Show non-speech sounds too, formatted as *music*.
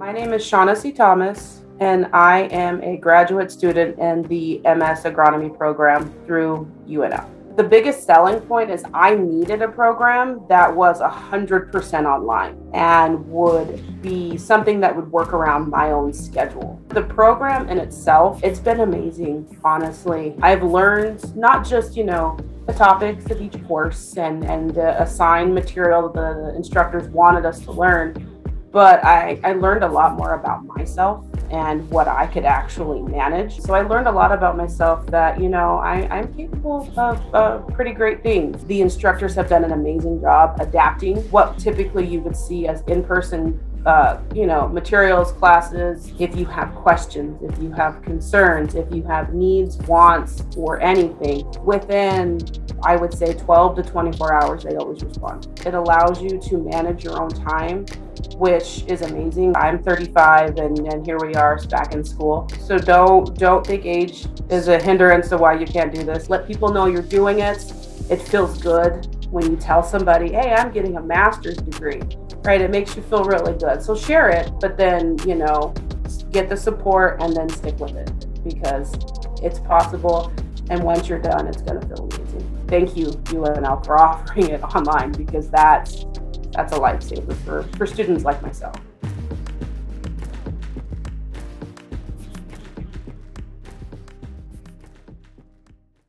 My name is Shaunicy Thomas, and I am a graduate student in the MS Agronomy program through UNL. The biggest selling point is I needed a program that was 100% online and would be something that would work around my own schedule. The program in itself, it's been amazing, honestly. I've learned not just, you know, the topics of each course and, and the assigned material that the instructors wanted us to learn, but I, I learned a lot more about myself and what I could actually manage. So I learned a lot about myself that, you know, I, I'm capable of uh, pretty great things. The instructors have done an amazing job adapting what typically you would see as in person uh, you know, materials classes, if you have questions, if you have concerns, if you have needs, wants, or anything, within, I would say, 12 to 24 hours, they always respond. It allows you to manage your own time which is amazing. I'm 35 and, and here we are back in school. So don't don't think age is a hindrance to why you can't do this. Let people know you're doing it. It feels good when you tell somebody, hey, I'm getting a master's degree, right? It makes you feel really good. So share it, but then, you know, get the support and then stick with it because it's possible. And once you're done, it's going to feel amazing. Thank you, UNL, for *laughs* offering it online because that's that's a lifesaver for, for students like myself.